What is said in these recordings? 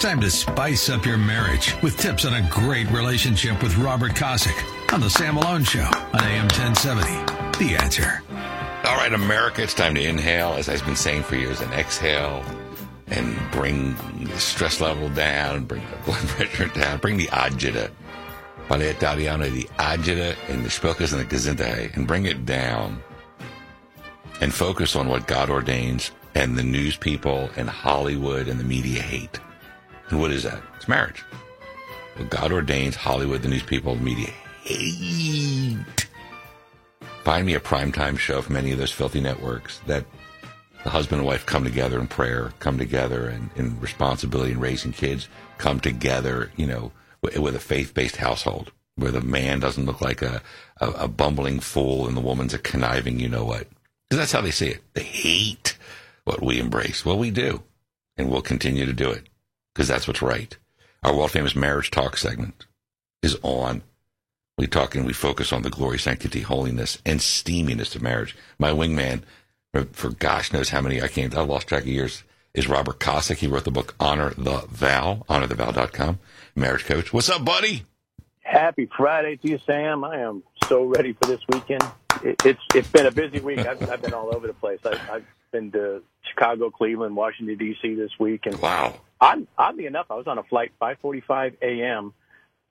time to spice up your marriage with tips on a great relationship with Robert Kosick on The Sam Malone Show on AM 1070. The answer. All right, America, it's time to inhale, as I've been saying for years, and exhale and bring the stress level down, bring the blood pressure down, bring the agita. Para Italiano, the agita and the spilkas and the gesundheit, and bring it down and focus on what God ordains and the news people and Hollywood and the media hate. And what is that? It's marriage. What God ordains, Hollywood, the news people, the media hate. Find me a primetime show from any of those filthy networks that the husband and wife come together in prayer, come together in, in responsibility in raising kids, come together, you know, with, with a faith based household where the man doesn't look like a, a, a bumbling fool and the woman's a conniving, you know what. Because that's how they see it. They hate what we embrace. Well, we do. And we'll continue to do it because that's what's right. Our world famous marriage talk segment is on. We talk and we focus on the glory, sanctity, holiness, and steaminess of marriage. My wingman, for gosh knows how many, I can't, I lost track of years, is Robert Kosick. He wrote the book Honor the Vow, honorthevow.com, marriage coach. What's up, buddy? Happy Friday to you, Sam. I am so ready for this weekend. It, it's it's been a busy week. I've, I've been all over the place. I, I've been to Chicago, Cleveland, Washington D.C. this week, and wow. Oddly enough, I was on a flight 5:45 a.m.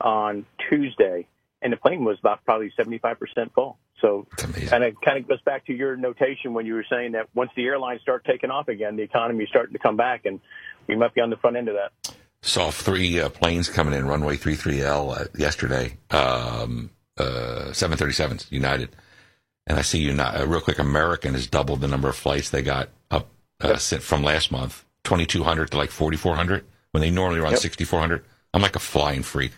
on Tuesday, and the plane was about probably 75 percent full. So, and it kind of goes back to your notation when you were saying that once the airlines start taking off again, the economy is starting to come back, and we might be on the front end of that. Saw three uh, planes coming in, runway 33L uh, yesterday, um, uh, 737s, United. And I see United, uh, real quick, American has doubled the number of flights they got up uh, from last month, 2,200 to like 4,400, when they normally run yep. 6,400. I'm like a flying freak.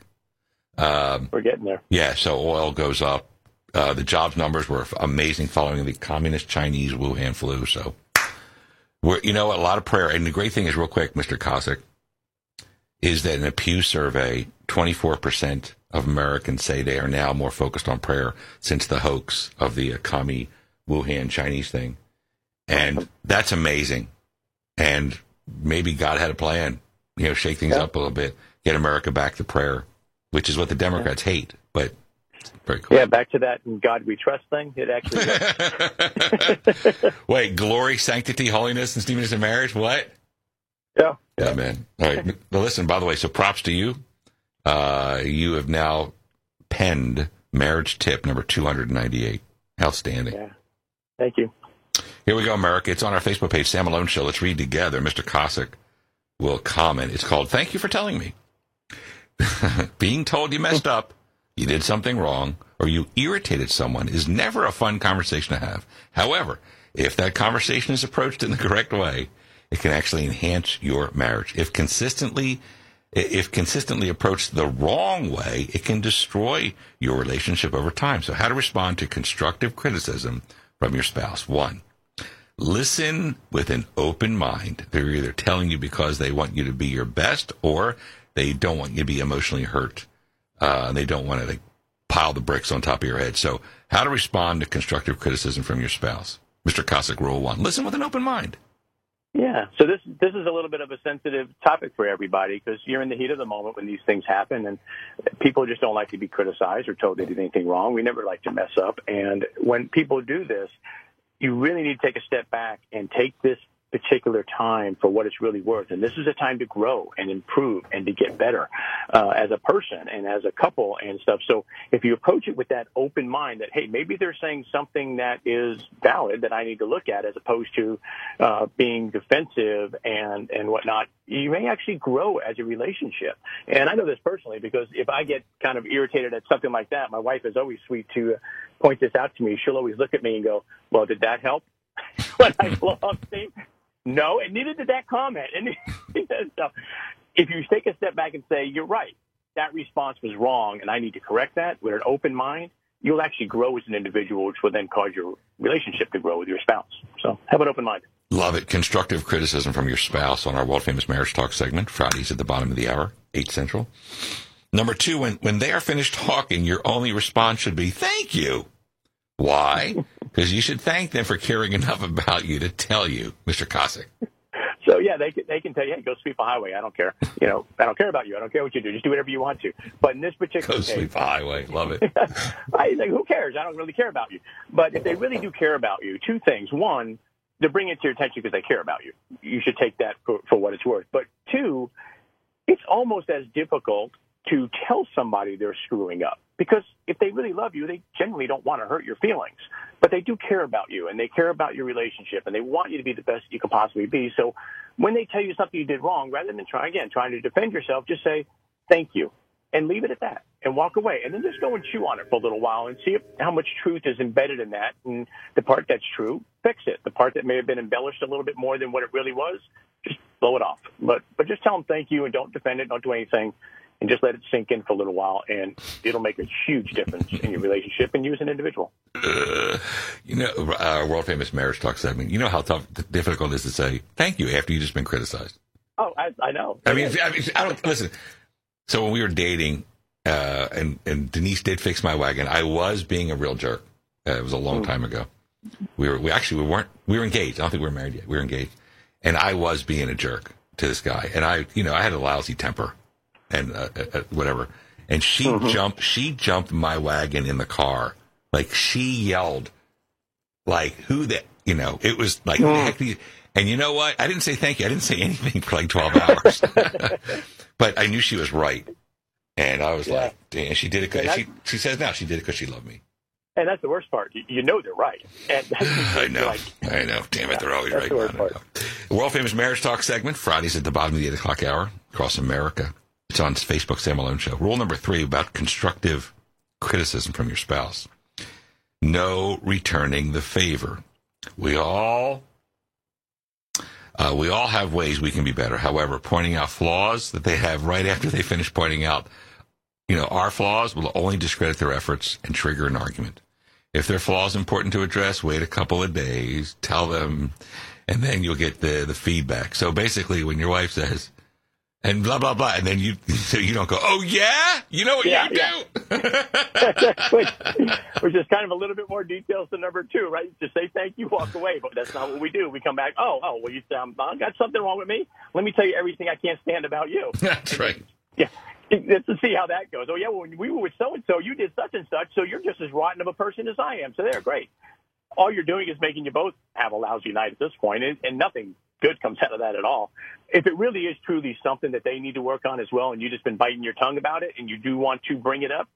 Um, We're getting there. Yeah, so oil goes up. Uh, the jobs numbers were amazing following the communist Chinese Wuhan flu. So, we're, you know, a lot of prayer. And the great thing is, real quick, Mr. Kosick, is that in a Pew survey, 24% of Americans say they are now more focused on prayer since the hoax of the uh, commie Wuhan Chinese thing. And that's amazing. And maybe God had a plan, you know, shake things yeah. up a little bit, get America back to prayer, which is what the Democrats yeah. hate. But very cool. Yeah, back to that God we trust thing. It actually. Wait, glory, sanctity, holiness, and steaminess in marriage. What? Yeah. Yeah, man. All right. Well, listen, by the way, so props to you. Uh, you have now penned marriage tip number 298. Outstanding. Yeah. Thank you. Here we go, America. It's on our Facebook page, Sam Malone Show. Let's read together. Mr. Kosick will comment. It's called Thank You for Telling Me. Being told you messed up, you did something wrong, or you irritated someone is never a fun conversation to have. However, if that conversation is approached in the correct way, it can actually enhance your marriage. If consistently, if consistently approached the wrong way, it can destroy your relationship over time. So how to respond to constructive criticism from your spouse. One, listen with an open mind. They're either telling you because they want you to be your best or they don't want you to be emotionally hurt. Uh, and they don't want to like, pile the bricks on top of your head. So how to respond to constructive criticism from your spouse. Mr. Kosick, rule one, listen with an open mind. Yeah. So this this is a little bit of a sensitive topic for everybody because you're in the heat of the moment when these things happen, and people just don't like to be criticized or told they did anything wrong. We never like to mess up, and when people do this, you really need to take a step back and take this particular time for what it's really worth. And this is a time to grow and improve and to get better uh, as a person and as a couple and stuff. So if you approach it with that open mind that, hey, maybe they're saying something that is valid that I need to look at as opposed to uh, being defensive and, and whatnot, you may actually grow as a relationship. And I know this personally because if I get kind of irritated at something like that, my wife is always sweet to point this out to me. She'll always look at me and go, well, did that help? when I blow up. No, and neither did that comment. And so if you take a step back and say, you're right, that response was wrong, and I need to correct that with an open mind, you'll actually grow as an individual, which will then cause your relationship to grow with your spouse. So have an open mind. Love it. Constructive criticism from your spouse on our world famous marriage talk segment, Fridays at the bottom of the hour, 8 Central. Number two, when, when they are finished talking, your only response should be, thank you. Why? Because you should thank them for caring enough about you to tell you, Mr. Kosick. So yeah, they can, they can tell you, hey, go sweep a highway. I don't care. You know, I don't care about you. I don't care what you do. Just do whatever you want to. But in this particular Go case, sweep a highway. Love it. right? Like, who cares? I don't really care about you. But if they really do care about you, two things. One, they're bringing it to your attention because they care about you. You should take that for, for what it's worth. But two, it's almost as difficult to tell somebody they're screwing up because if they really love you, they generally don't want to hurt your feelings, but they do care about you and they care about your relationship and they want you to be the best you can possibly be. So when they tell you something you did wrong, rather than try again, trying to defend yourself, just say, thank you and leave it at that and walk away. And then just go and chew on it for a little while and see if, how much truth is embedded in that. And the part that's true, fix it. The part that may have been embellished a little bit more than what it really was, just blow it off. But, but just tell them thank you and don't defend it. Don't do anything and just let it sink in for a little while and it'll make a huge difference in your relationship and you as an individual. Uh, you know, uh, world famous marriage talk segment. You know how tough, difficult it is to say thank you after you've just been criticized. Oh, I, I know. I mean, I mean, I don't listen. So when we were dating, uh, and and Denise did fix my wagon, I was being a real jerk. Uh, it was a long time ago. We were we actually we weren't we were engaged. I don't think we were married yet. We were engaged, and I was being a jerk to this guy, and I you know I had a lousy temper, and uh, uh, uh, whatever. And she jumped she jumped my wagon in the car, like she yelled, like who the you know it was like you- and you know what? I didn't say thank you. I didn't say anything for like 12 hours. but I knew she was right. And I was Yeah. like, damn, she did it. 'cause- She, she says now she did it because she loved me. And that's the worst part. You, you know they're right. And I know. Like, I know. Damn it. They're always right. the worst part. The World famous marriage talk segment, Fridays at the bottom of the eight o'clock hour across America. It's on Facebook, Sam Malone Show. Rule number three about constructive criticism from your spouse. No returning the favor. We all uh, we all have ways we can be better. However, pointing out flaws that they have right after they finish pointing out, you know, our flaws will only discredit their efforts and trigger an argument. If their flaws important to address, wait a couple of days, tell them, and then you'll get the the feedback. So basically, when your wife says, and blah blah blah, and then you so you don't go, oh yeah, you know what Yeah, you yeah. do. which, which is kind of a little bit more details than number two, right? Just say thank you, walk away. But that's not what we do. We come back. Oh, oh, well, you um, uh, got something wrong with me. Let me tell you everything I can't stand about you. That's right. Yeah. Let's see how that goes. Oh yeah, well, when we were with so and so, you did such and such, so you're just as rotten of a person as I am. So they're great. All you're doing is making you both have a lousy night at this point, and, and nothing good comes out of that at all. If it really is truly something that they need to work on as well, and you've just been biting your tongue about it, and you do want to bring it up,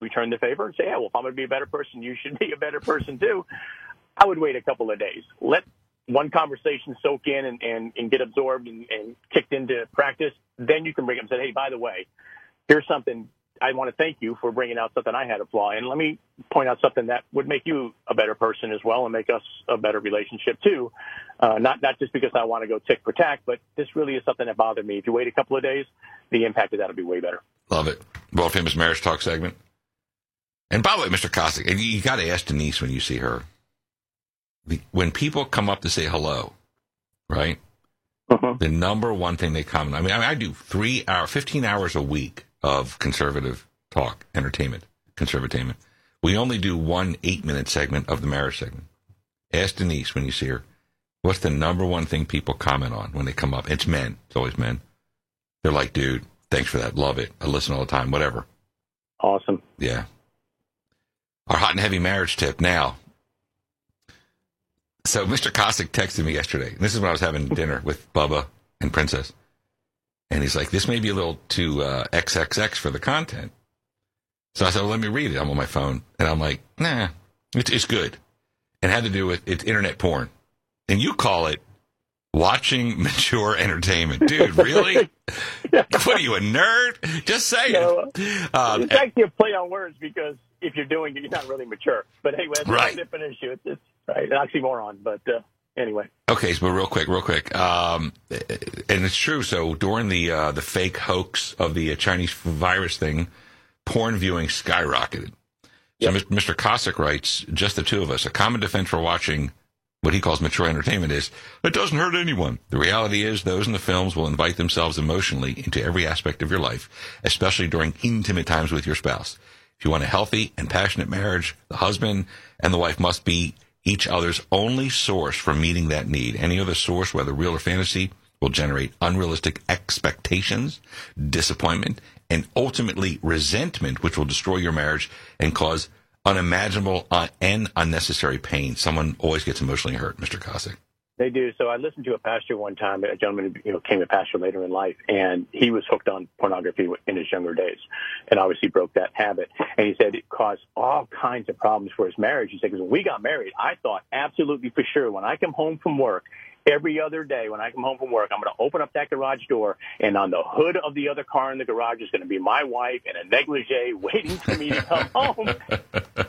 return the favor and say, yeah, well, if I'm going to be a better person, you should be a better person too. I would wait a couple of days. Let one conversation soak in and, and, and get absorbed and, and kicked into practice. Then you can bring up and say, hey, by the way, here's something I want to thank you for bringing out something I had a flaw in. Let me point out something that would make you a better person as well and make us a better relationship too. Uh, not not just because I want to go tick for tack, but this really is something that bothered me. If you wait a couple of days, the impact of that will be way better. Love it. World famous marriage talk segment. And by the way, Mr. Kosik, and you got to ask Denise when you see her. When people come up to say hello, right? Mhm. The number one thing they comment. I mean, I, mean, I do three hour, fifteen hours a week of conservative talk, entertainment, conservatainment. We only do one eight minute segment of the marriage segment. Ask Denise when you see her. What's the number one thing people comment on when they come up? It's men. It's always men. They're like, dude, thanks for that. Love it. I listen all the time. Whatever. Awesome. Yeah. Our hot and heavy marriage tip now. So Mr. Kosik texted me yesterday. This is when I was having dinner with Bubba and Princess. And he's like, this may be a little too uh, XXX for the content. So I said, well, let me read it. I'm on my phone. And I'm like, nah, it's, it's good. And it had to do with it's internet porn. And you call it watching mature entertainment. Dude, really? what are you, a nerd? Just say No, it. Um, it's actually a play on words because if you're doing it, you're not really mature. But anyway, that's Right. a different issue. It's, it's right, an oxymoron. But uh, anyway, Okay, so real quick, real quick, um, and it's true. So during the uh, the fake hoax of the uh, Chinese virus thing, porn viewing skyrocketed. So Yep. Mr. Kosik writes, "Just the two of us. A common defense for watching what he calls mature entertainment is it doesn't hurt anyone. The reality is those in the films will invite themselves emotionally into every aspect of your life, especially during intimate times with your spouse. If you want a healthy and passionate marriage, the husband and the wife must be each other's only source for meeting that need. Any other source, whether real or fantasy, will generate unrealistic expectations, disappointment, and ultimately resentment, which will destroy your marriage and cause unimaginable uh, and unnecessary pain. Someone always gets emotionally hurt, Mr. Kosick. They do. So I listened to a pastor one time, a gentleman who you know came a pastor later in life, and he was hooked on pornography in his younger days, and obviously broke that habit. And he said it caused all kinds of problems for his marriage. He said because when we got married, I thought absolutely for sure when I come home from work every other day when I come home from work, I'm going to open up that garage door, and on the hood of the other car in the garage is going to be my wife in a negligee waiting for me to come home.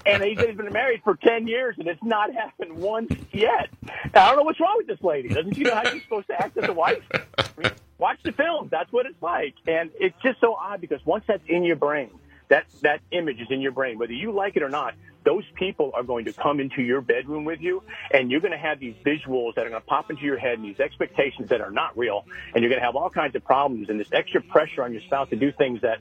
And he's been married for 10 years, and it's not happened once yet. Now, I don't know what's wrong with this lady. Doesn't she know how she's supposed to act as a wife? I mean, watch the film. That's what it's like. And it's just so odd because once that's in your brain, that that image is in your brain, whether you like it or not. Those people are going to come into your bedroom with you, and you're going to have these visuals that are going to pop into your head and these expectations that are not real, and you're going to have all kinds of problems and this extra pressure on your spouse to do things that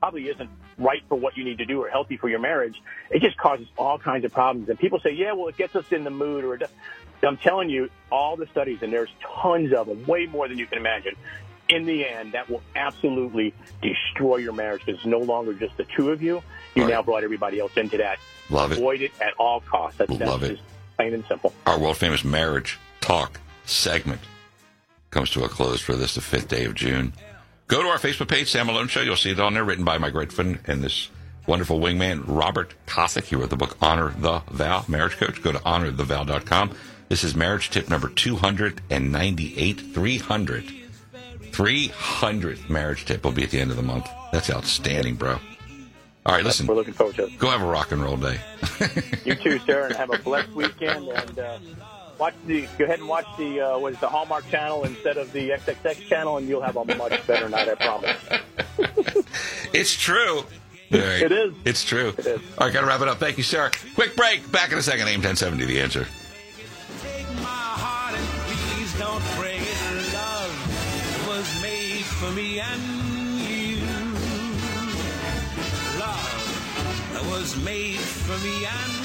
probably isn't right for what you need to do or healthy for your marriage. It just causes all kinds of problems. And people say, yeah, well, it gets us in the mood or I'm telling you, all the studies, and there's tons of them, way more than you can imagine, in the end, that will absolutely destroy your marriage because it's no longer just the two of you. You right. now brought everybody else into that. Love it. Avoid it at all costs. That's, Love that's it. plain and simple. Our world famous marriage talk segment comes to a close for this, the fifth day of June. Go to our Facebook page, Sam Malone Show. You'll see it on there, written by my great friend and this wonderful wingman, Robert Kosick. He wrote the book Honor the Vow, Marriage Coach. Go to honorthevow.com. This is marriage tip number 298, 300 300th marriage tip will be at the end of the month. That's outstanding, bro. All right, listen. We're looking forward to it. Go have a rock and roll day. you too, sir, and have a blessed weekend. And uh, watch the go ahead and watch the uh, what is the Hallmark channel instead of the XXX channel, and you'll have a much better night. I promise. it's true. Right. It is. It's true. It is. All right, got to wrap it up. Thank you, sir. Quick break. Back in a second. AM 1070, the answer. Me and you. Love was made for me and